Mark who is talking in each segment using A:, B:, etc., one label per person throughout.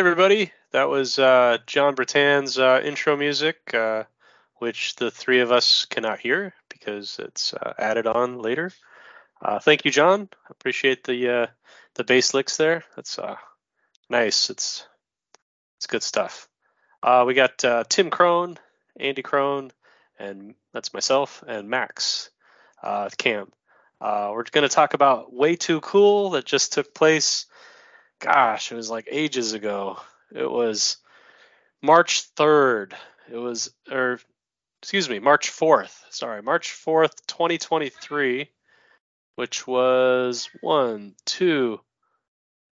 A: everybody. That was uh, John Bertan's uh, intro music, uh, which the three of us cannot hear because it's uh, added on later. Uh, thank you, John. Appreciate the uh, the bass licks there. That's nice. It's it's good stuff. we got Tim Krone, Andy Krone, and that's myself and Max Kam. we're going to talk about Way Too Cool that just took place gosh, it was like ages ago. It was March 3rd. It was, or excuse me, March 4th. Sorry, March 4th, 2023, which was one, two,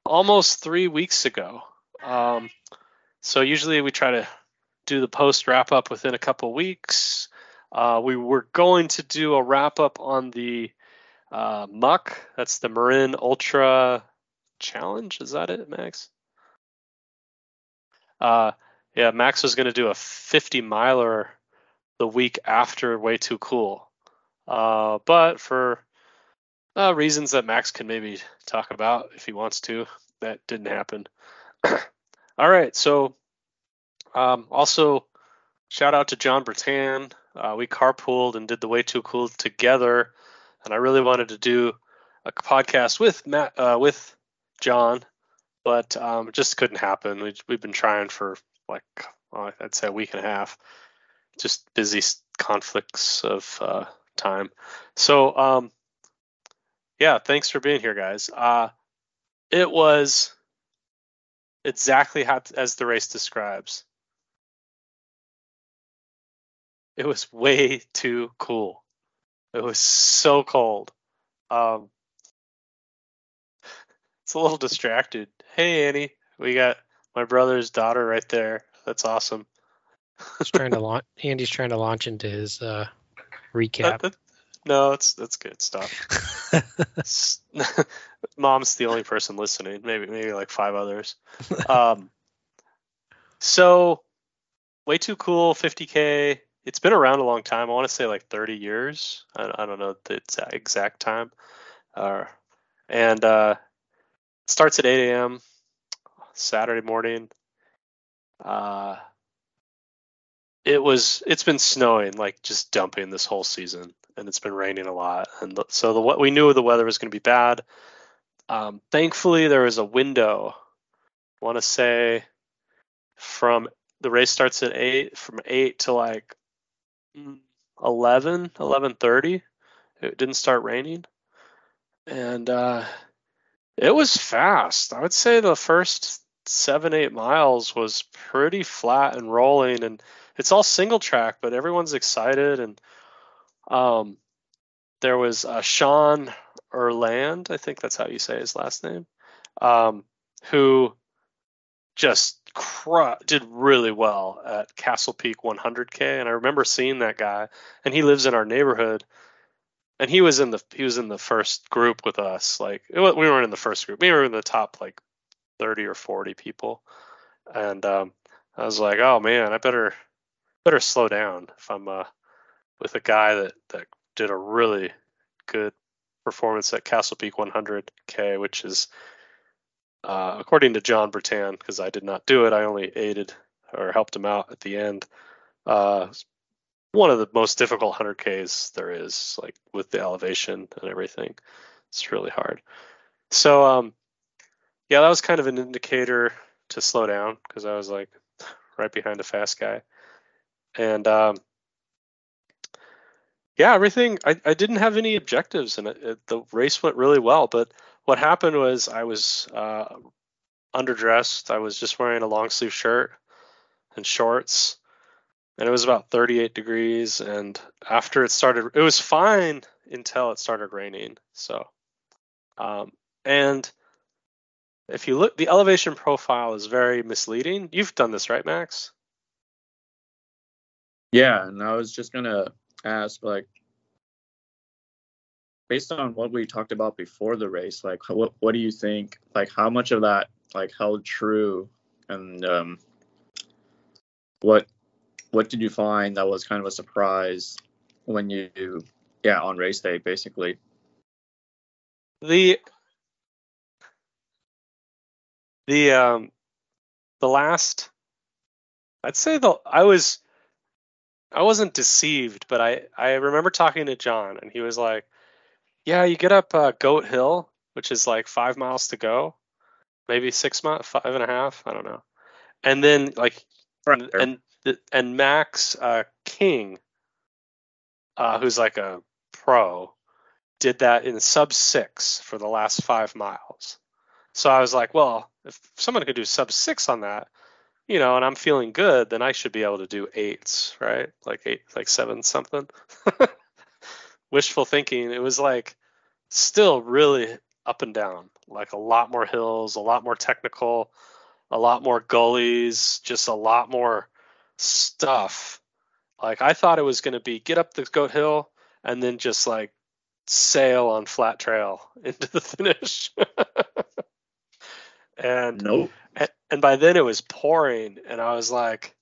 A: almost three weeks ago. Um, so usually we try to do the post wrap up within a couple weeks. Uh, we were going to do a wrap up on the uh, Muck. That's the Marin Ultra Challenge. Is that it, Max? Uh, yeah, Max was going to do a 50 miler the week after Way Too Cool. Uh, but for uh, reasons that Max can maybe talk about if he wants to, that didn't happen. All right, so um, also shout out to John Bertan. Uh, we carpooled and did the Way Too Cool together, and I really wanted to do a podcast with Matt uh, with John but um, it just couldn't happen. We, we've been trying for like well, I'd say a week and a half, just busy conflicts of uh, time. So um, yeah, thanks for being here, guys. Uh, it was exactly how, as the race describes. It was way too cool. It was so cold. Um, it's a little distracted Hey Annie, we got my brother's daughter right there. That's awesome.
B: He's trying to launch. Andy's trying to launch into his uh, recap. That, that,
A: no, it's that's good stuff. Mom's the only person listening. Maybe maybe like five others. Um, so way too cool. 50k. It's been around a long time. I want to say like 30 years. I, I don't know the exact time. Uh, and uh, starts at 8 a.m. Saturday morning. Uh, it was it's been snowing like just dumping this whole season, and it's been raining a lot, and so the what we knew the weather was going to be bad. Um, thankfully, there was a window. Want to say from the race starts at eight, from eight to like 11, 11:30. It didn't start raining, and uh, it was fast. I would say the first seven, eight miles was pretty flat and rolling, and it's all single track, but everyone's excited. And um, there was uh, Sean Erland, I think that's how you say his last name, um, who just cr- did really well at Castle Peak 100K. And I remember seeing that guy, and he lives in our neighborhood and he was in the he was in the first group with us. Like we weren't in the first group. We were in the top like thirty or forty people, and um, I was like, oh man, I better better slow down if I'm uh, with a guy that that did a really good performance at Castle Peak 100K, which is uh, according to John Bertan, because I did not do it. I only aided or helped him out at the end. Uh, one of the most difficult 100Ks there is, like with the elevation and everything. It's really hard. So, um, yeah, that was kind of an indicator to slow down because I was like right behind a fast guy. And um, yeah, everything, I, I didn't have any objectives and it, it, the race went really well. But what happened was I was uh, underdressed. I was just wearing a long sleeve shirt and shorts and it was about 38 degrees and after it started it was fine until it started raining so um, and if you look the elevation profile is very misleading. You've done this right max?
C: Yeah and i was just gonna ask like based on what we talked about before the race like what, what do you think like how much of that like held true and um, what what did you find that was kind of a surprise when you yeah on race day basically?
A: The the um the last I'd say the I was I wasn't deceived, but I I remember talking to John and he was like, "Yeah, you get up uh, Goat Hill, which is like five miles to go, maybe six miles, five and a half, I don't know, and then like
C: Right
A: and and, and Max uh, King, uh, who's like a pro, did that in sub six for the last five miles. So I was like, well, if someone could do sub six on that, you know, and I'm feeling good, then I should be able to do eights, right? Like eight, like seven something. Wishful thinking. It was like still really up and down, like a lot more hills, a lot more technical, a lot more gullies, just a lot more stuff. Like I thought it was going to be get up the goat hill and then just like sail on flat trail into the finish. and
C: Nope.
A: and, and by then it was pouring and i was like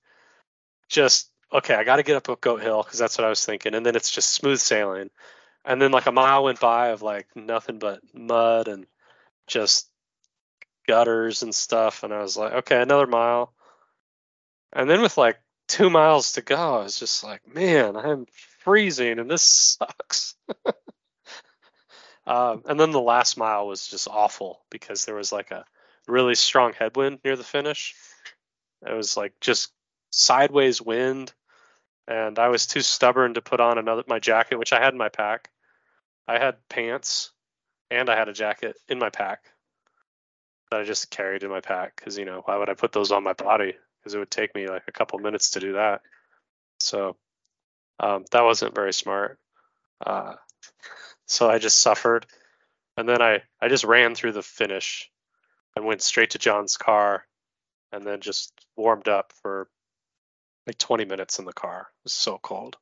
A: just okay i got to get up a goat hill because that's what i was thinking and then it's just smooth sailing and then like a mile went by of like nothing but mud and just gutters and stuff and i was like okay another mile and then with like two miles to go i was just like man i'm freezing and this sucks um, and then the last mile was just awful because there was like a really strong headwind near the finish. It was like just sideways wind, and I was too stubborn to put on another my jacket, which I had in my pack. I had pants, and I had a jacket in my pack that I just carried in my pack because you know why would I put those on my body? Because it would take me like a couple minutes to do that. So um, that wasn't very smart. Uh, so I just suffered, and then I I just ran through the finish and went straight to John's car and then just warmed up for like 20 minutes in the car. It was so cold.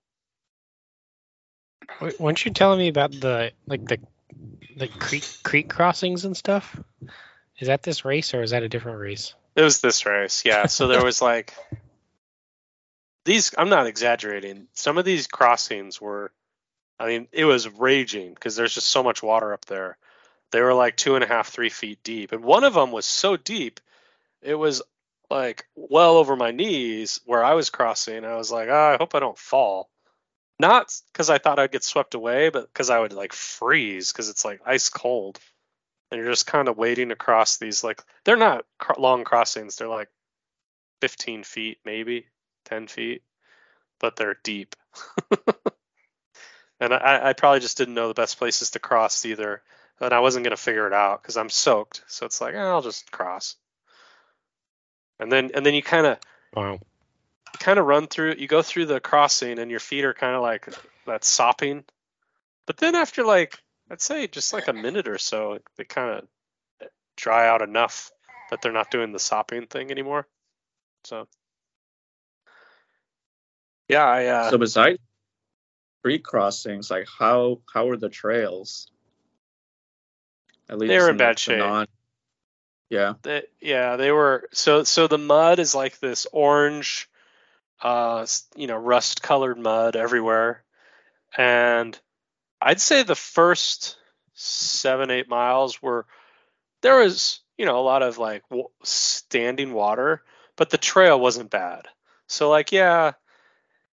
B: W- Weren't you telling me about the like the the creek creek crossings and stuff? Is that this race or is that a different race?
A: It was this race. Yeah. So there was like these, I'm not exaggerating. Some of these crossings were, I mean, it was raging because there's just so much water up there. They were like two and a half, three feet deep. And one of them was so deep, it was like well over my knees where I was crossing. I was like, oh, I hope I don't fall. Not because I thought I'd get swept away, but because I would like freeze because it's like ice cold. And you're just kind of wading across these, like, they're not cr- long crossings. They're like 15 feet, maybe 10 feet, but they're deep. and I, I probably just didn't know the best places to cross either. And I wasn't going to figure it out because I'm soaked. So it's like, eh, I'll just cross. And then, and then you kind of,
B: Wow.
A: kind of run through you go through the crossing and your feet are kind of like that sopping but then after like i'd say just like a minute or so they kind of dry out enough that they're not doing the sopping thing anymore so yeah i uh
C: so besides creek crossings, like how how are the trails? At least
A: they're in
C: the-
A: bad
C: the
A: shape.
C: non- yeah.
A: they, yeah they were so so the mud is like this orange uh you know rust colored mud everywhere and i'd say the first seven eight miles were there was you know a lot of like standing water but the trail wasn't bad. So like yeah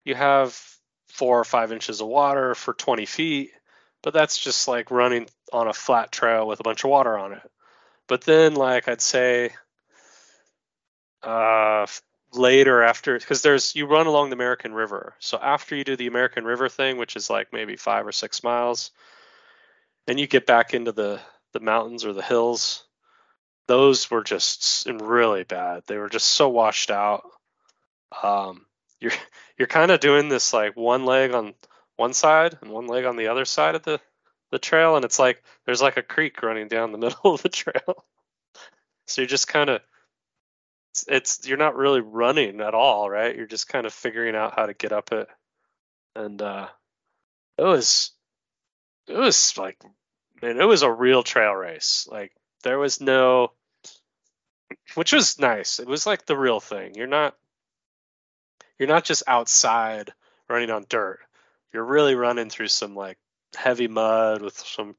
A: you have four or five inches of water for 20 feet but that's just like running on a flat trail with a bunch of water on it. But then like i'd say uh later after because there's you run along the american river. So after you do the american river thing which is like maybe five or six miles and you get back into the the mountains or the hills. Those were just really bad. They were just so washed out. Um you're you're kind of doing this like one leg on one side and one leg on the other side of the the trail and it's like there's like a creek running down the middle of the trail. So you're just kind of it's, it's you're not really running at all right? You're just kind of figuring out how to get up it. And uh it was it was like man it was a real trail race. Like there was no which was nice. It was like the real thing. You're not you're not just outside running on dirt. You're really running through some like heavy mud with some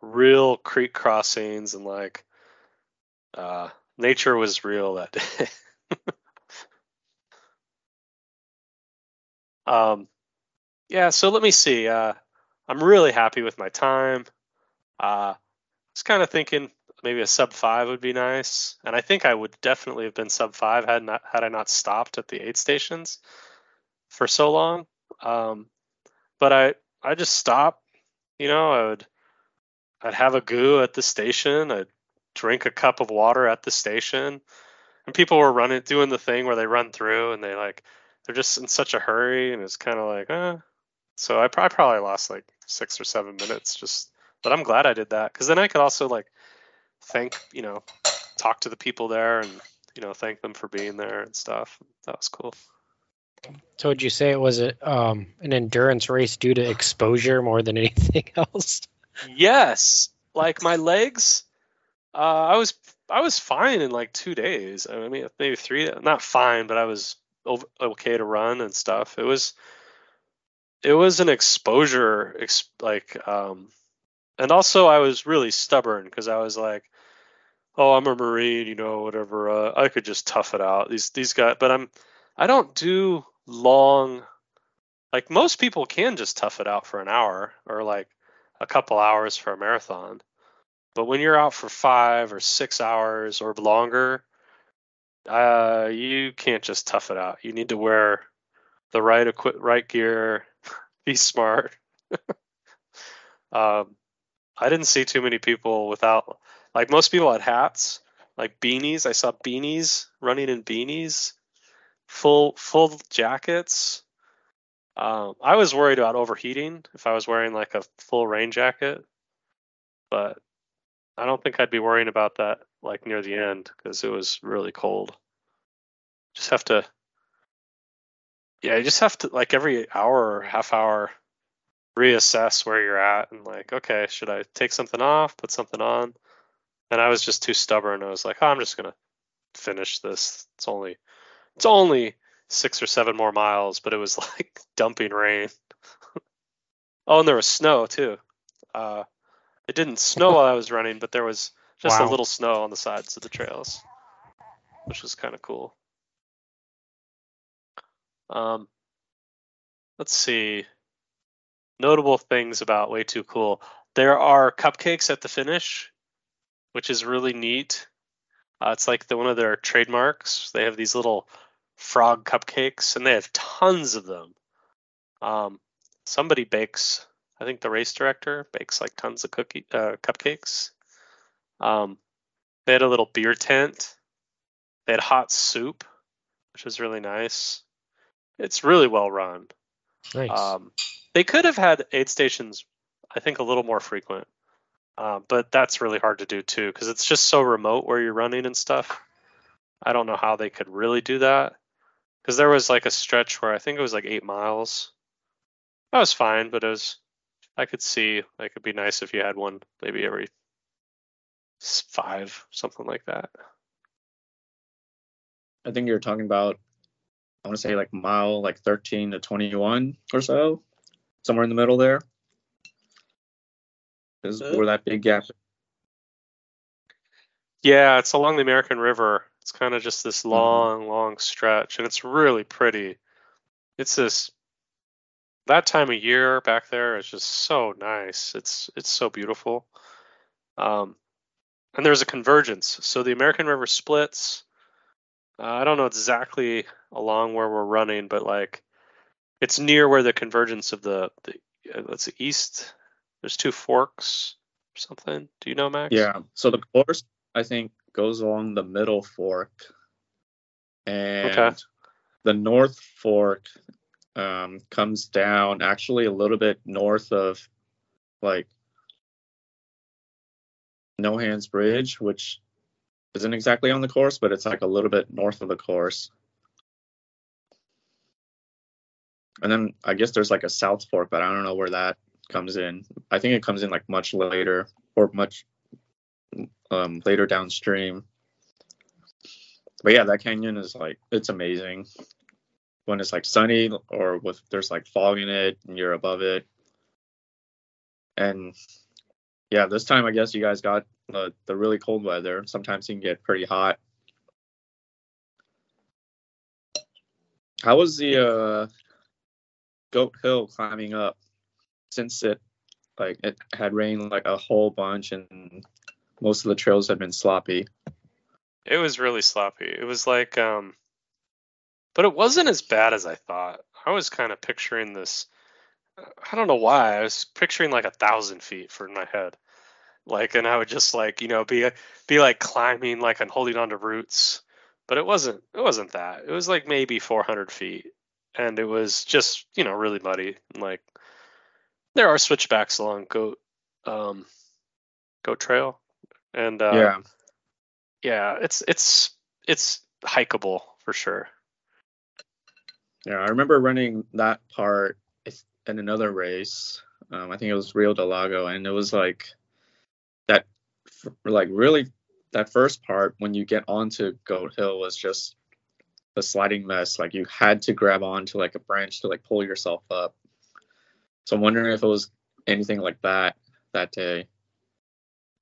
A: real creek crossings and like uh nature was real that day. um, yeah, so let me see. Uh, I'm really happy with my time. Uh, I was kind of thinking maybe a sub five would be nice, and I think I would definitely have been sub five had not had I not stopped at the aid stations for so long. Um, but I I just stop. You know, I would I'd have a goo at the station. I'd drink a cup of water at the station, and people were running doing the thing where they run through and they like they're just in such a hurry, and it's kind of like, uh. So I, I probably lost like six or seven minutes just, but I'm glad I did that because then I could also like thank you know talk to the people there and you know thank them for being there and stuff. That was cool.
B: So would you say it was a, um, an endurance race due to exposure more than anything else?
A: Yes, like my legs, uh, I was I was fine in like two days. I mean, maybe three. Not fine, but I was okay to run and stuff. It was it was an exposure, ex- like, um, and also I was really stubborn because I was like, oh, I'm a marine, you know, whatever. Uh, I could just tough it out. These these guys, but I'm I don't do long. Like most people can just tough it out for an hour or like a couple hours for a marathon. But when you're out for five or six hours or longer, uh, you can't just tough it out. You need to wear the right equip, right gear, be smart. um, I didn't see too many people without, like most people had hats, like beanies. I saw beanies running in beanies, full full jackets. Um, I was worried about overheating if I was wearing like a full rain jacket, but I don't think I'd be worrying about that like near the end because it was really cold. Just have to, yeah, you just have to like every hour or half hour reassess where you're at and like, okay, should I take something off, put something on? And I was just too stubborn. I was like, oh, I'm just gonna finish this. It's only, it's only six or seven more miles, but it was like dumping rain. oh, and there was snow too. Uh, it didn't snow while I was running, but there was just wow. a little snow on the sides of the trails, which was kind of cool. Um, let's see. Notable things about Way Too Cool. There are cupcakes at the finish, which is really neat. Uh, it's like the, one of their trademarks. They have these little frog cupcakes, and they have tons of them. Um, somebody bakes, I think the race director bakes like tons of cookie uh, cupcakes. Um, they had a little beer tent. They had hot soup, which was really nice. It's really well run.
B: Nice.
A: Um, they could have had aid stations, I think, a little more frequent, uh, but that's really hard to do too because it's just so remote where you're running and stuff. I don't know how they could really do that because there was like a stretch where I think it was like eight miles. That was fine, but it was I could see like it'd be nice if you had one maybe every five, something like that.
C: I think you're talking about I want to say like mile like 13 to 21 or so, somewhere in the middle there. Is uh, where that big gap.
A: Yeah, it's along the American River. It's kind of just this mm-hmm. long, mm-hmm. long stretch, and it's really pretty. It's this that time of year back there is just so nice. It's it's so beautiful. Um, and there's a convergence. So the American River splits. Uh, I don't know exactly along where we're running, but like it's near where the convergence of the the uh, let's see east. There's two forks or something. Do you know, Max?
C: Yeah. So the course I think goes along the middle fork, and okay. the north fork um, comes down actually a little bit north of like No Hands Bridge, which isn't exactly on the course, but it's like a little bit north of the course. And then I guess there's like a South Fork, but I don't know where that comes in. I think it comes in like much later or much um, later downstream. But yeah, that canyon is like it's amazing when it's like sunny or with there's like fog in it and you're above it. And yeah, this time I guess you guys got the, the really cold weather. Sometimes it can get pretty hot. How was the uh Goat Hill climbing up since it like it had rained like a whole bunch and most of the trails had been sloppy.
A: It was really sloppy. It was like, um, but it wasn't as bad as I thought. I was kind of picturing this. I don't know why. I was picturing like a thousand feet for in my head, like, and I would just like, you know, be be like climbing, like and holding onto roots. But it wasn't. It wasn't that. It was like maybe 400 feet, and it was just, you know, really muddy. And like, there are switchbacks along Goat, um, Goat Trail, and uh,
C: yeah.
A: yeah, it's it's it's hikeable for sure.
C: Yeah, I remember running that part in another race. Um, I think it was Rio del Lago, and it was like that, like really, that first part when you get onto Goat Hill was just a sliding mess. Like you had to grab onto like a branch to like pull yourself up. So I'm wondering if it was anything like that that day.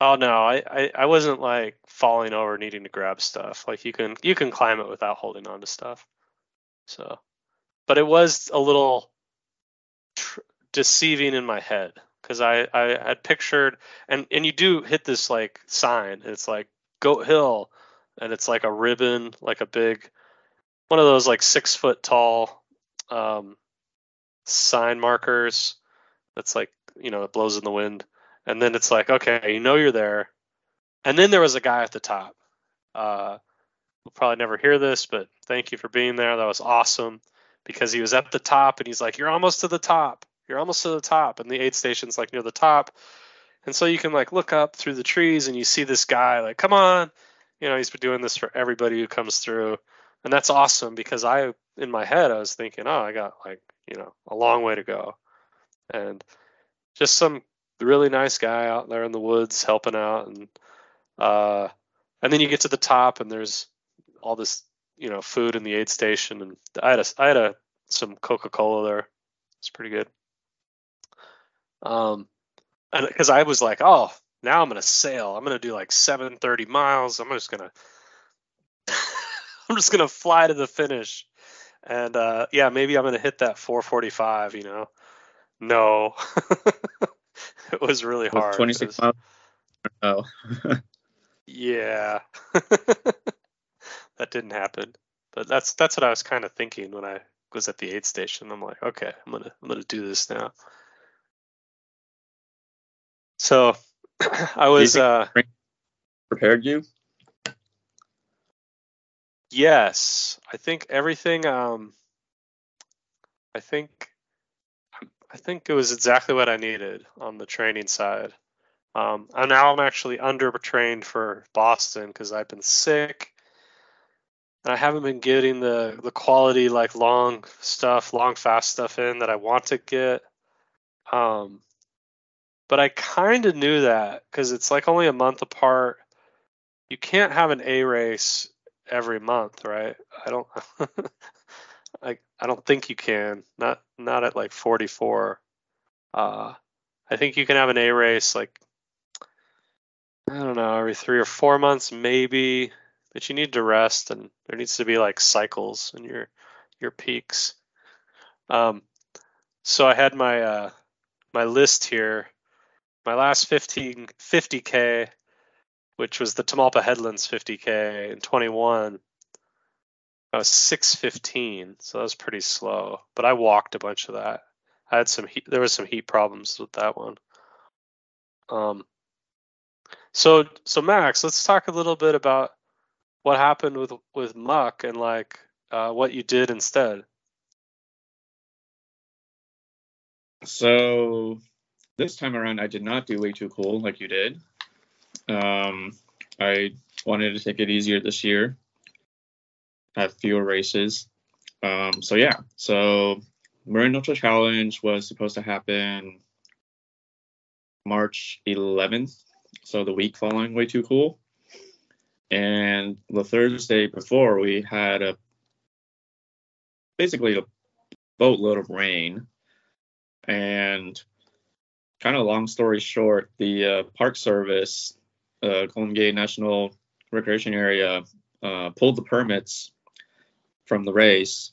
A: Oh no, I, I, I wasn't like falling over needing to grab stuff. Like you can you can climb it without holding on to stuff. So, but it was a little tr- deceiving in my head because I I had pictured and and you do hit this like sign. It's like Goat Hill, and it's like a ribbon, like a big one of those like six foot tall um, sign markers. That's like you know it blows in the wind and then it's like okay you know you're there and then there was a guy at the top uh we'll probably never hear this but thank you for being there that was awesome because he was at the top and he's like you're almost to the top. You're almost to the top. And the aid station's like near the top. And so you can like look up through the trees and you see this guy like come on. You know he's been doing this for everybody who comes through. And that's awesome because i in my head i was thinking oh i got like you know a long way to go. And just some really nice guy out there in the woods helping out. And uh and then you get to the top and there's all this you know food in the aid station and i had a i had a some coca-cola there. It's pretty good. Um and because i was like oh now i'm gonna sail. I'm gonna do like 730 miles. I'm just gonna i'm just gonna fly to the finish. And uh yeah maybe i'm gonna hit that 445 you know? No. It was really hard.
C: 26
A: It
C: miles. Oh,
A: Yeah. That didn't happen. But that's that's what I was kind of thinking when I was at the aid station. I'm like, okay, I'm gonna I'm gonna do this now. So I was uh
C: prepared you?
A: yes, I think everything um I think I think it was exactly what I needed on the training side. Um, and now I'm actually undertrained for Boston because I've been sick, and I haven't been getting the the quality like long stuff, long fast stuff in that I want to get. Um, but I kind of knew that because it's like only a month apart. You can't have an A race every month, right? I don't. I I don't think you can. Not not at like 44. Uh, I think you can have an A race like I don't know every three or four months maybe, but you need to rest and there needs to be like cycles in your your peaks. Um, so I had my uh my list here. My last 15 50k, which was the Tamalpa Headlands 50k in 21. I was 615, so that was pretty slow. But I walked a bunch of that. I had some heat. There was some heat problems with that one. Um. So so Max, let's talk a little bit about what happened with with Muck and like uh, what you did instead.
C: So this time around, I did not do way too cool like you did. Um, I wanted to take it easier this year, have fewer races. Um, so yeah, so Marin Ultra Challenge was supposed to happen March 11th, so the week following Way Too Cool. And the Thursday before, we had a basically a boatload of rain. And kind of long story short, the uh, Park Service, uh, Gate National Recreation Area, uh, pulled the permits from the race.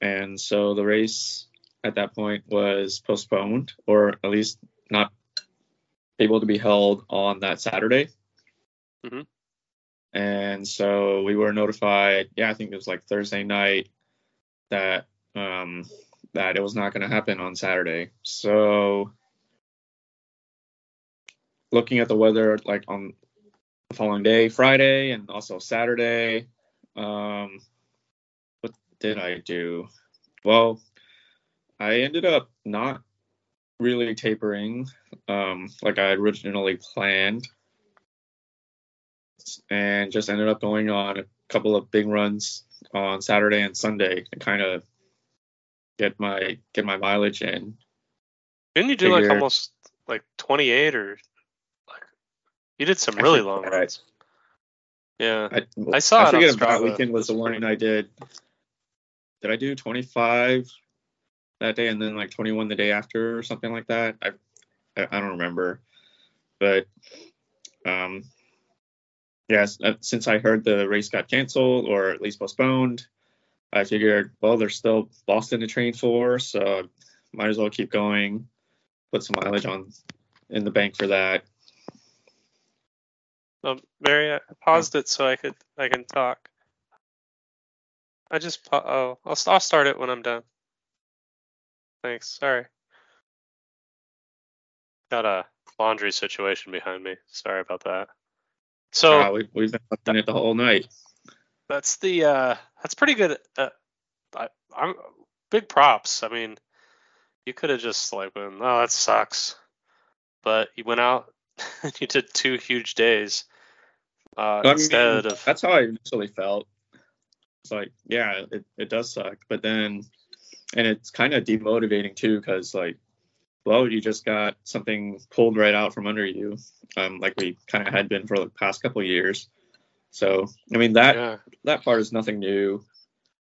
C: And so the race at that point was postponed, or at least not able to be held on that Saturday.
A: Mhm.
C: And so we were notified. Yeah, I think it was like Thursday night that um, that it was not going to happen on Saturday. So looking at the weather, like on the following day, Friday, and also Saturday. Um, what did I do? Well, I ended up not really tapering um, like I originally planned, and just ended up going on a couple of big runs on Saturday and Sunday to kind of get my get my mileage in.
A: Didn't you do like almost like 28 or like you did some really long
C: that-
A: runs? Yeah.
C: I,
A: I saw
C: I forget if that weekend was the one
A: pretty-
C: I did. Did I do 25 that day and then like 21 the day after or something like that? I I, I don't remember, but um, yes. uh, Since I heard the race got canceled or at least postponed, I figured well there's still Boston to train for, so might as well keep going, put some mileage on in the bank for that.
A: Um, Mary, I paused it so I could I can talk. I just oh I'll I'll start it when I'm done. Thanks. Sorry. Got a laundry situation behind me. Sorry about that. So
C: Uh, we, we've been looking it the whole night.
A: that's the uh that's pretty good. Uh, I, I'm big props. I mean, you could have just like been, oh that sucks, but you went out and you did two huge days uh,
C: I mean,
A: instead of
C: that's how I initially felt. It's like, yeah, it, it does suck, but then, and it's kind of demotivating too, because like, well, you just got something pulled right out from under you, um, like we kind of had been for the past couple of years. So, I mean that
A: yeah.
C: that part is nothing new.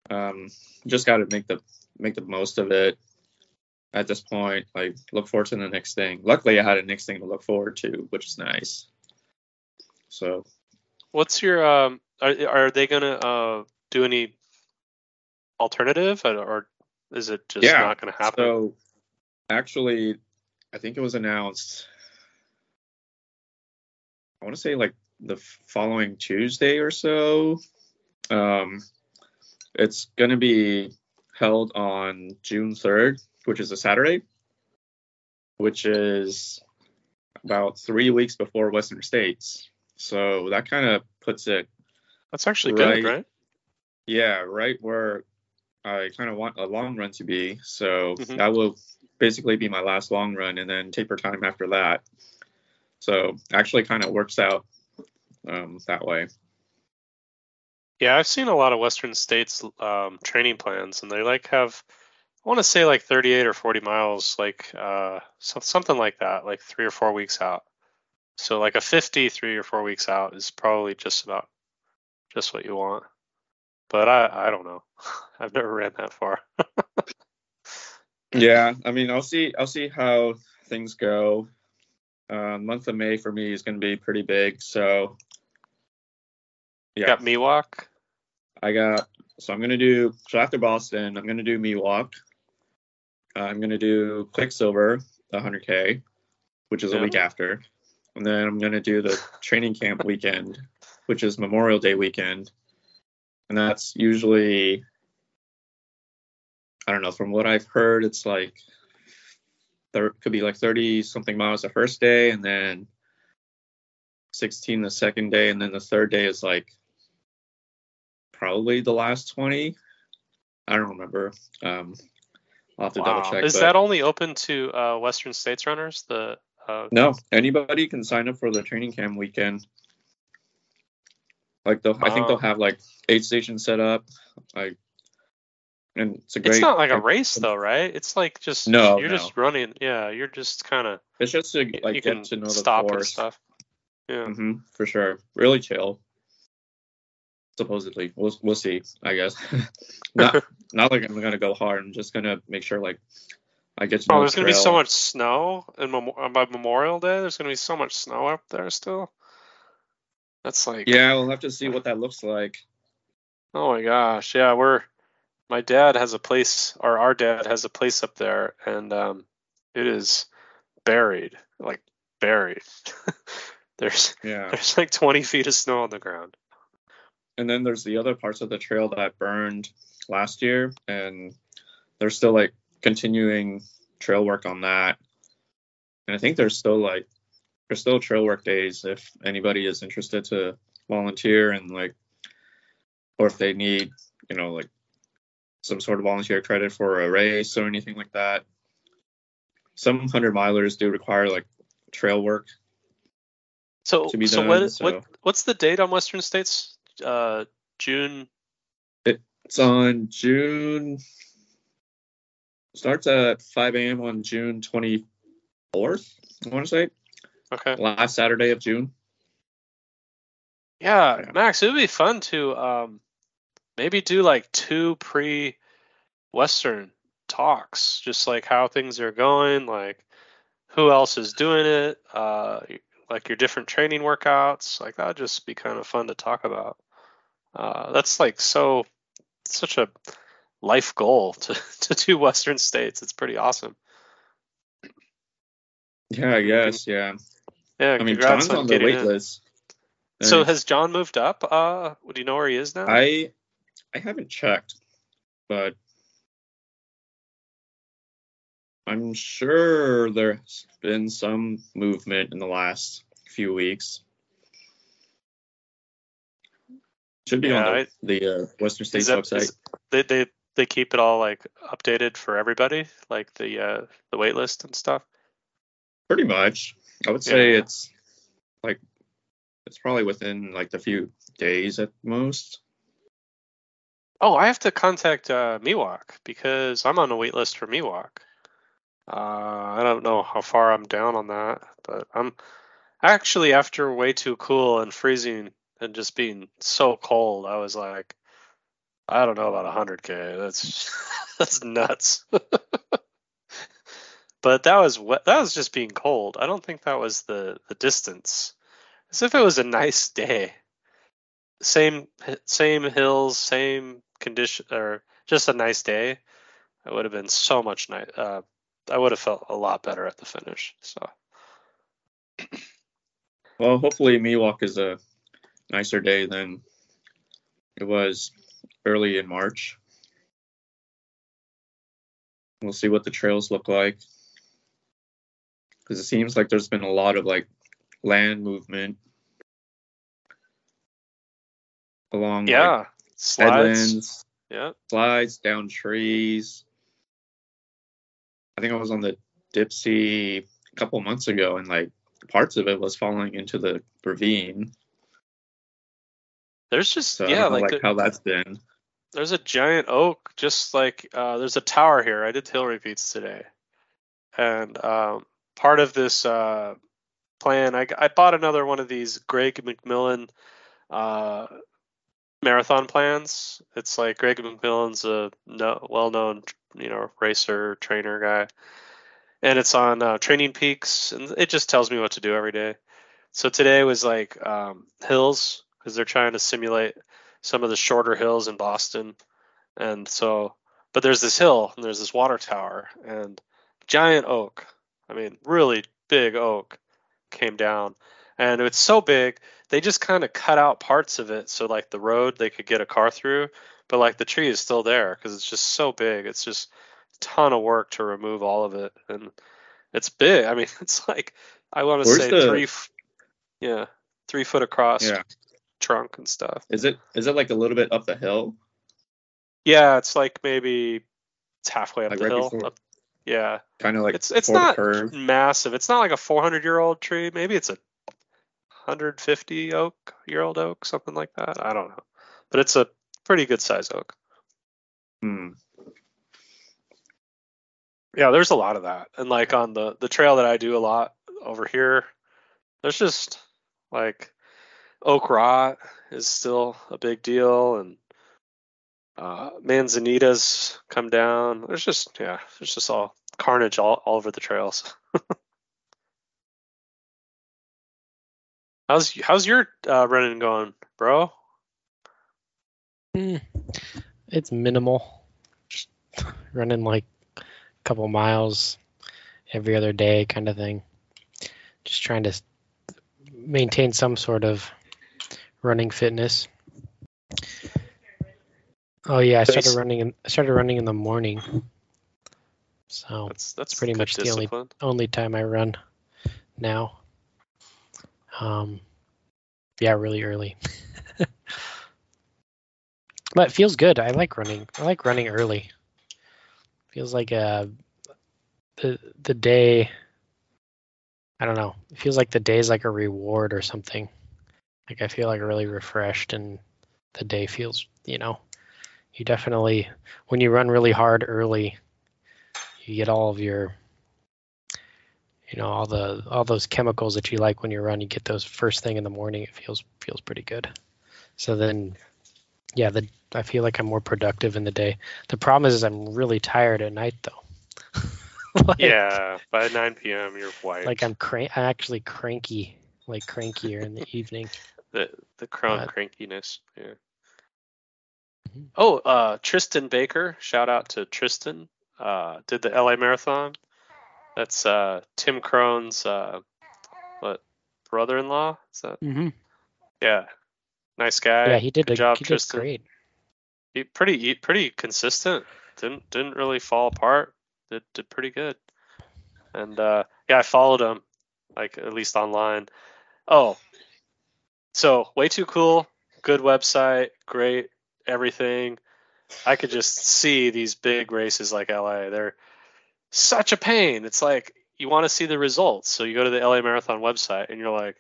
C: Um, just got to make the make the most of it at this point. Like, look forward to the next thing. Luckily, I had a next thing to look forward to, which is nice. So,
A: What's your um? Are are they gonna uh do any alternative or, or is it just
C: Yeah,
A: not gonna happen?
C: So actually, I think it was announced. I want to say like the following Tuesday or so. Um, it's going to be held on June 3rd, which is a Saturday, which is about three weeks before Western States. So that kind of puts it
A: That's actually
C: right.
A: good, right?
C: yeah, right where I kind of want a long run to be. So
A: Mhm.
C: that will basically be my last long run and then taper time after that. So actually kind of works out um, that way.
A: Yeah, I've seen a lot of Western states um, training plans, and they like have, I want to say like 38 or 40 miles, like uh, so, something like that, like three or four weeks out. So like a 50 three or four weeks out is probably just about just what you want. But I I don't know. I've never ran that far.
C: Yeah, I mean, I'll see. I'll see how things go. Uh, month of May for me is going to be pretty big. So yeah,
A: Got Miwok.
C: I got. So I'm going to do. So after Boston, I'm going to do Miwok. I'm going to do Quicksilver, the 100K, which is
A: Yeah.
C: a week after. And then I'm going to do the training camp weekend, which is Memorial Day weekend. And that's usually, I don't know, from what I've heard, it's like, there could be like 30 something miles the first day, and then 16 the second day. And then the third day is like probably the last 20. I don't remember. Um, I'll have to double check.
A: Is
C: but-
A: that only open to uh, Western states runners? The uh,
C: No, anybody can sign up for the training camp weekend. Like they'll, I think
A: Oh.
C: they'll have like eight stations set up, like, and it's a great.
A: it's not like a race though, right? It's like just
C: No,
A: you're
C: no.
A: just running. Yeah, you're just kind of
C: It's just to
A: you
C: like
A: can
C: get to know the
A: stop and stuff. Yeah.
C: hmm for sure. Really chill. Supposedly, we'll we'll see. I guess. not not like I'm gonna go hard. I'm just gonna make sure like I get to know.
A: Oh,
C: the
A: there's gonna be so much snow in Memo- uh, by Memorial Day. There's gonna be so much snow up there still. That's like,
C: Yeah, we'll have to see what that looks like.
A: oh my gosh, yeah, we're my dad has a place, or our dad has a place up there, and um, it is buried, like buried. there's
C: Yeah.
A: there's like 20 feet of snow on the ground.
C: And then there's the other parts of the trail that burned last year, and they're still like continuing trail work on that. And I think there's still like there's still trail work days if anybody is interested to volunteer and like or if they need, you know, like some sort of volunteer credit for a race or anything like that. Some hundred milers do require like trail work.
A: So so
C: done,
A: what
C: so-
A: what what's the date on Western States? Uh, June.
C: It's on June. Starts at 5 a.m. on June 24th. I want to say
A: Okay.
C: last Saturday of June.
A: Yeah,
C: Yeah.
A: Max, it would be fun to um maybe do like two pre Western talks, just like how things are going, like who else is doing it, uh like your different training workouts. Like that would just be kind of fun to talk about. Uh that's like so such a life goal to to do Western states. It's pretty awesome.
C: Yeah, I guess. Yeah.
A: Yeah,
C: I mean, John's on the wait
A: in.
C: list.
A: So has John moved up? Uh do you know where he is now?
C: I I haven't checked, but I'm sure there's been some movement in the last few weeks. Should be
A: Yeah,
C: on
A: I-
C: the, the uh, Western States
A: that-
C: website.
A: is- they they they keep it all like updated for everybody, like the uh the wait list and stuff.
C: Pretty much. I would say
A: Yeah.
C: it's like it's probably within like the few days at most.
A: Oh, I have to contact uh, Miwok because I'm on a wait list for Miwok. Uh, I don't know how far I'm down on that, but I'm actually after way too cool and freezing and just being so cold. I was like, I don't know about 100k. That's that's nuts. but that was that was just being cold. I don't think that was the the distance. As if it was a nice day. Same same hills, same condition, or just a nice day. It would have been so much nice. Uh, I would have felt a lot better at the finish. So
C: Well, hopefully Miwok is a nicer day than it was early in March. We'll see what the trails look like. Because it seems like there's been a lot of like land movement along like,
A: yeah, slides.
C: headlands,
A: Yeah,
C: slides down trees. I think I was on the Dipsea a couple months ago, and like parts of it was falling into the ravine.
A: there's just
C: So
A: yeah, like,
C: like
A: the-
C: how that's been.
A: there's a giant oak, just like uh, there's a tower here. I did hill repeats today, and um, part of this uh, plan, I, I bought another one of these Greg McMillan uh, marathon plans. It's like Greg McMillan's a no, well-known, you know, racer trainer guy, and it's on uh, Training Peaks, and it just tells me what to do every day. So today was like um, hills because they're trying to simulate some of the shorter hills in Boston, and so, but there's this hill and there's this water tower and giant oak. I mean, really big oak came down, and it's so big they just kind of cut out parts of it so like the road they could get a car through but like the tree is still there because it's just so big. It's just a ton of work to remove all of it and it's big. I mean it's like i want to say
C: the-
A: three yeah three foot across
C: Yeah.
A: trunk and stuff.
C: Is it is it like a little bit up the hill?
A: yeah it's like maybe it's halfway up
C: Like
A: the
C: right
A: hill. up- yeah.
C: Kind of like
A: it's it's not
C: curve.
A: massive. It's not like a 400 year old tree. Maybe it's a 150 oak year old oak something like that? I don't know. But it's a pretty good size oak.
C: Hmm.
A: yeah there's a lot of that. And like on the the trail that i do a lot over here there's just like oak rot is still a big deal. And uh manzanitas come down. There's just yeah there's just all carnage all, all over the trails how's how's your uh running going bro
B: Hmm. It's minimal. running like a couple miles every other day, kind of thing. Just trying to maintain some sort of running fitness. Oh yeah, I started running. In, I started running in the morning. So
A: That's that's
B: pretty much the only- only time I run now. Um, yeah, really early. but it feels good. I like running. I like running early. Feels like uh the the day. I don't know. It feels like the day's like a reward or something. Like I feel like really refreshed, and the day feels. You know, you definitely when you run really hard early, you get all of your you know all the all those chemicals that you like when you run you get those first thing in the morning it feels feels pretty good so then yeah the i feel like i'm more productive in the day the problem is, is i'm really tired at night though like,
A: Yeah, by 9 p.m. you're white.
B: like i'm crank i'm actually cranky like crankier in the evening
A: the the crown
B: But-
A: crankiness. Yeah.
B: Mhm.
A: Oh, uh, Tristan Baker. Shout out to Tristan. Uh, did the LA Marathon. That's uh, Tim Krone's uh, what brother-in-law? Is that?
B: mm-hmm.
A: Yeah. Nice guy.
B: yeah he did
A: Good
B: a,
A: job,
B: he did great
A: He pretty he pretty consistent. Didn't didn't really fall apart. Did did pretty good. And uh, yeah, I followed him, like at least online. Oh, so way too cool. Good website, great everything. I could just see these big races like LA. They're such a pain. It's like you want to see the results, so you go to the LA Marathon website and you're like,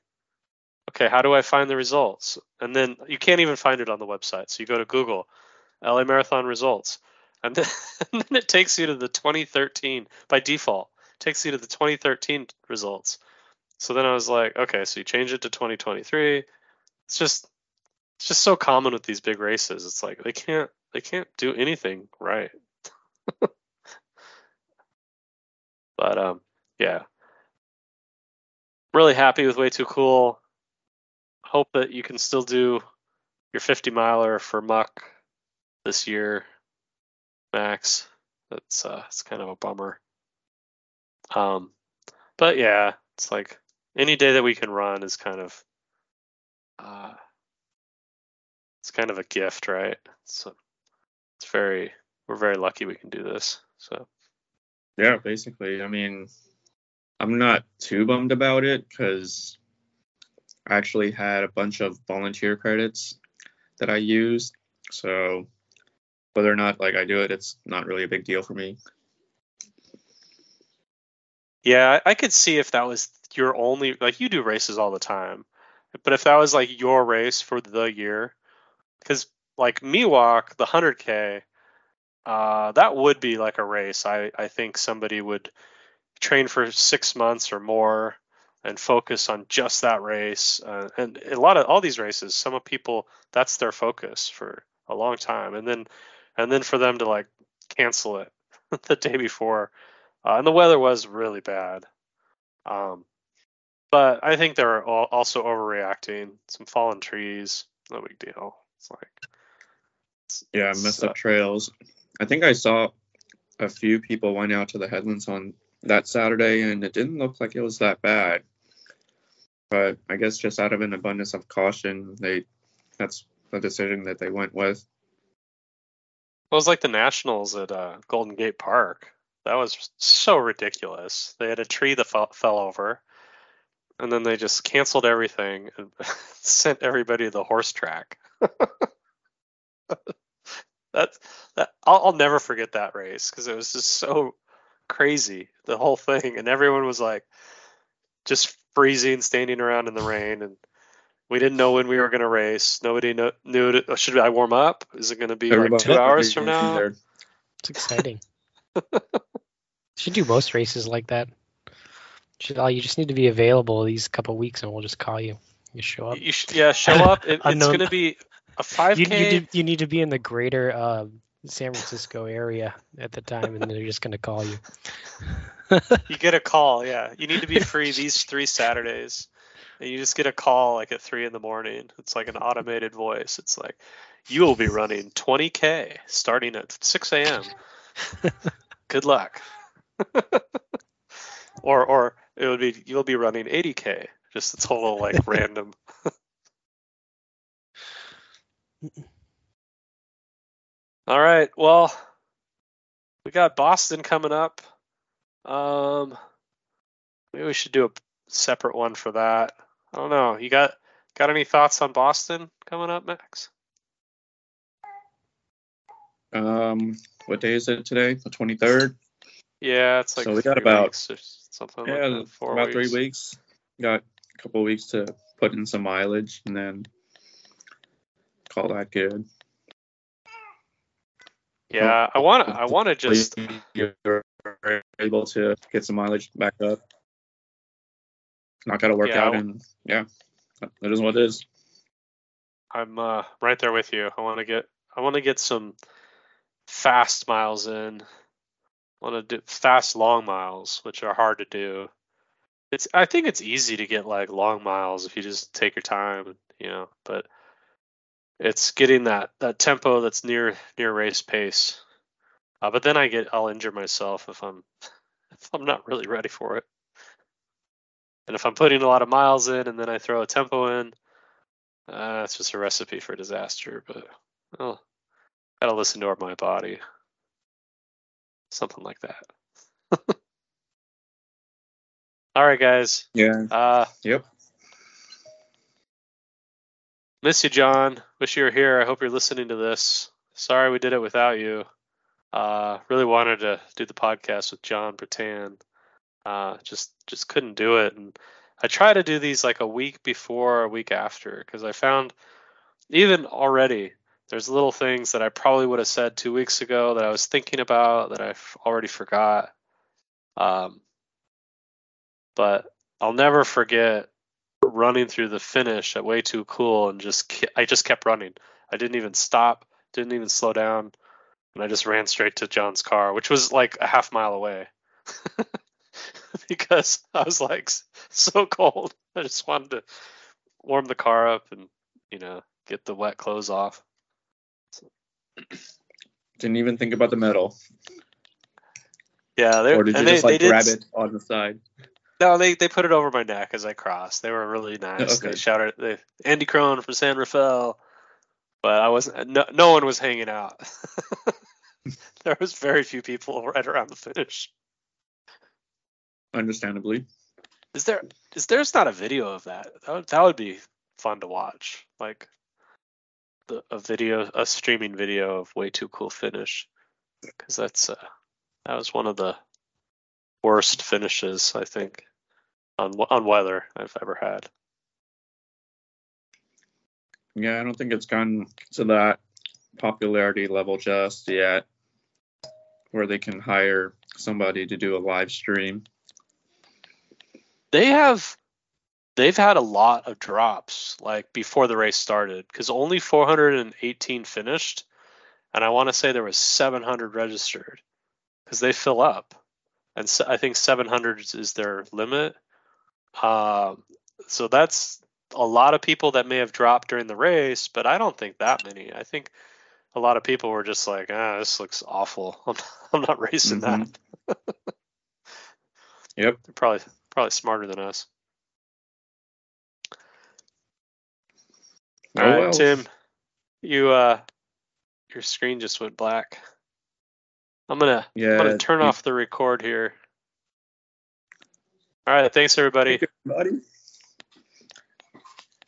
A: okay, how do I find the results? And then you can't even find it on the website. So you go to Google, LA Marathon results, and then, and then it takes you to the 2013 by default. Takes you to the 2013 results. So then I was like, okay, so you change it to 2023. It's just it's just so common with these big races. It's like they can't they can't do anything right. but um yeah. Really happy with way too cool. Hope that you can still do your 50 miler for MUC this year, Max. That's uh it's kind of a bummer. Um but yeah, it's like any day that we can run is kind of uh it's kind of a gift, right? So it's very we're very lucky we can do this. So
C: Yeah, basically. I mean, I'm not too bummed about it because I actually had a bunch of volunteer credits that I used. So whether or not like I do it, it's not really a big deal for me.
A: yeah, I, could see if that was your only like you do races all the time, but if that was like your race for the year, because like Miwok, the hundred k, uh, that would be like a race. I I think somebody would train for six months or more and focus on just that race. Uh, and a lot of all these races, some of people that's their focus for a long time, and then and then for them to like cancel it the day before, uh, and the weather was really bad. Um, but I think they're al- also overreacting. Some fallen trees, no big deal. It's like
C: Yeah,
A: it's,
C: messed
A: uh,
C: up trails. I think I saw a few people went out to the headlands on that Saturday and it didn't look like it was that bad. But I guess just out of an abundance of caution, they that's the decision that they went with.
A: It was like the Nationals at uh, Golden Gate Park. That was so ridiculous. They had a tree that fell, fell over, and then they just canceled everything and sent everybody to the horse track. That's that. I'll, I'll never forget that race because it was just so crazy, the whole thing, and everyone was like just freezing, standing around in the rain, and we didn't know when we were going to race. Nobody kno- knew. To, oh, should I warm up? Is it going to be like two hours from now?
B: It's exciting. Should do most races like that. Should all you just need to be available these couple weeks and we'll just call you. You show up.
A: You should, yeah, show up. It, it's going to be a 5K.
B: You, you, need, you need to be in the greater uh, San Francisco area at the time, and they're just going to call you.
A: You get a call. Yeah, you need to be free these three Saturdays, and you just get a call like at three in the morning. It's like an automated voice. It's like you will be running 20k starting at 6 a.m. Good luck. or or it would be you'll be running 80k, just a total like random. All right. Well, we got Boston coming up. Um, maybe we should do a separate one for that. I don't know. You got got any thoughts on Boston coming up, Max?
C: Um, what day is it today? The twenty third.
A: Yeah, it's like
C: So we got about-
A: something.
C: Yeah,
A: like that, four
C: about
A: weeks.
C: three weeks. Got a couple weeks to put in some mileage and then call that good.
A: Yeah, I want to. I want to just.
C: you're able to get some mileage back up. Not got to work
A: Yeah,
C: out and yeah, that is what it is.
A: I'm uh, right there with you. I want to get. I want to get some fast miles in. I want to do fast long miles, which are hard to do. It's. I think it's easy to get like long miles if you just take your time, you know. But it's getting that that tempo that's near near race pace. Uh, but then I get. I'll injure myself if I'm if I'm not really ready for it. And if I'm putting a lot of miles in and then I throw a tempo in, uh, it's just a recipe for disaster, but oh, gotta listen to my body. Something like that. All right, guys.
C: Yeah.
A: Uh,
C: Yep.
A: Miss you, John. Wish you were here. I hope you're listening to this. Sorry we did it without you. Uh, really wanted to do the podcast with John Bertan. Uh, just just couldn't do it, and I try to do these like a week before, a week after, because I found even already there's little things that I probably would have said two weeks ago that I was thinking about that I've already forgot. Um, but I'll never forget running through the finish at way too cool and just ke- I just kept running. I didn't even stop, didn't even slow down, and I just ran straight to John's car, which was like a half mile away. because I was like so cold. I just wanted to warm the car up and you know get the wet clothes off.
C: Didn't even think about the medal,
A: Yeah, they
C: or did you
A: they,
C: just like
A: they did
C: grab
A: s-
C: it on the side?
A: No, they they put it over my neck as I crossed. They were really nice. They shouted they, Andy Krone from San Rafael, but I wasn't. No, no one was hanging out. there was very few people right around the finish.
C: Understandably.
A: Is there? Is there's not a video of that? That would, that would be fun to watch. Like the a video, a streaming video of way too cool finish, because that's uh, that was one of the worst finishes I think on on weather I've ever had.
C: Yeah, I don't think it's gotten to that popularity level just yet, where they can hire somebody to do a live stream.
A: they have they've had a lot of drops like before the race started because only 418 finished and i want to say there was 700 registered because they fill up and so i think 700 is their limit um, so that's a lot of people that may have dropped during the race but i don't think that many i think a lot of people were just like ah this looks awful i'm, I'm not racing that
C: Mhm. Yep.
A: they're probably probably smarter than us All right,
C: well.
A: Tim, you uh, your screen just went black. I'm gonna
C: Yeah.
A: I'm gonna turn
C: you-
A: off the record here. All right, thanks everybody.
C: Everybody.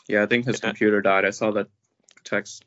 C: Yeah, I think his
A: Good
C: computer died. I saw that text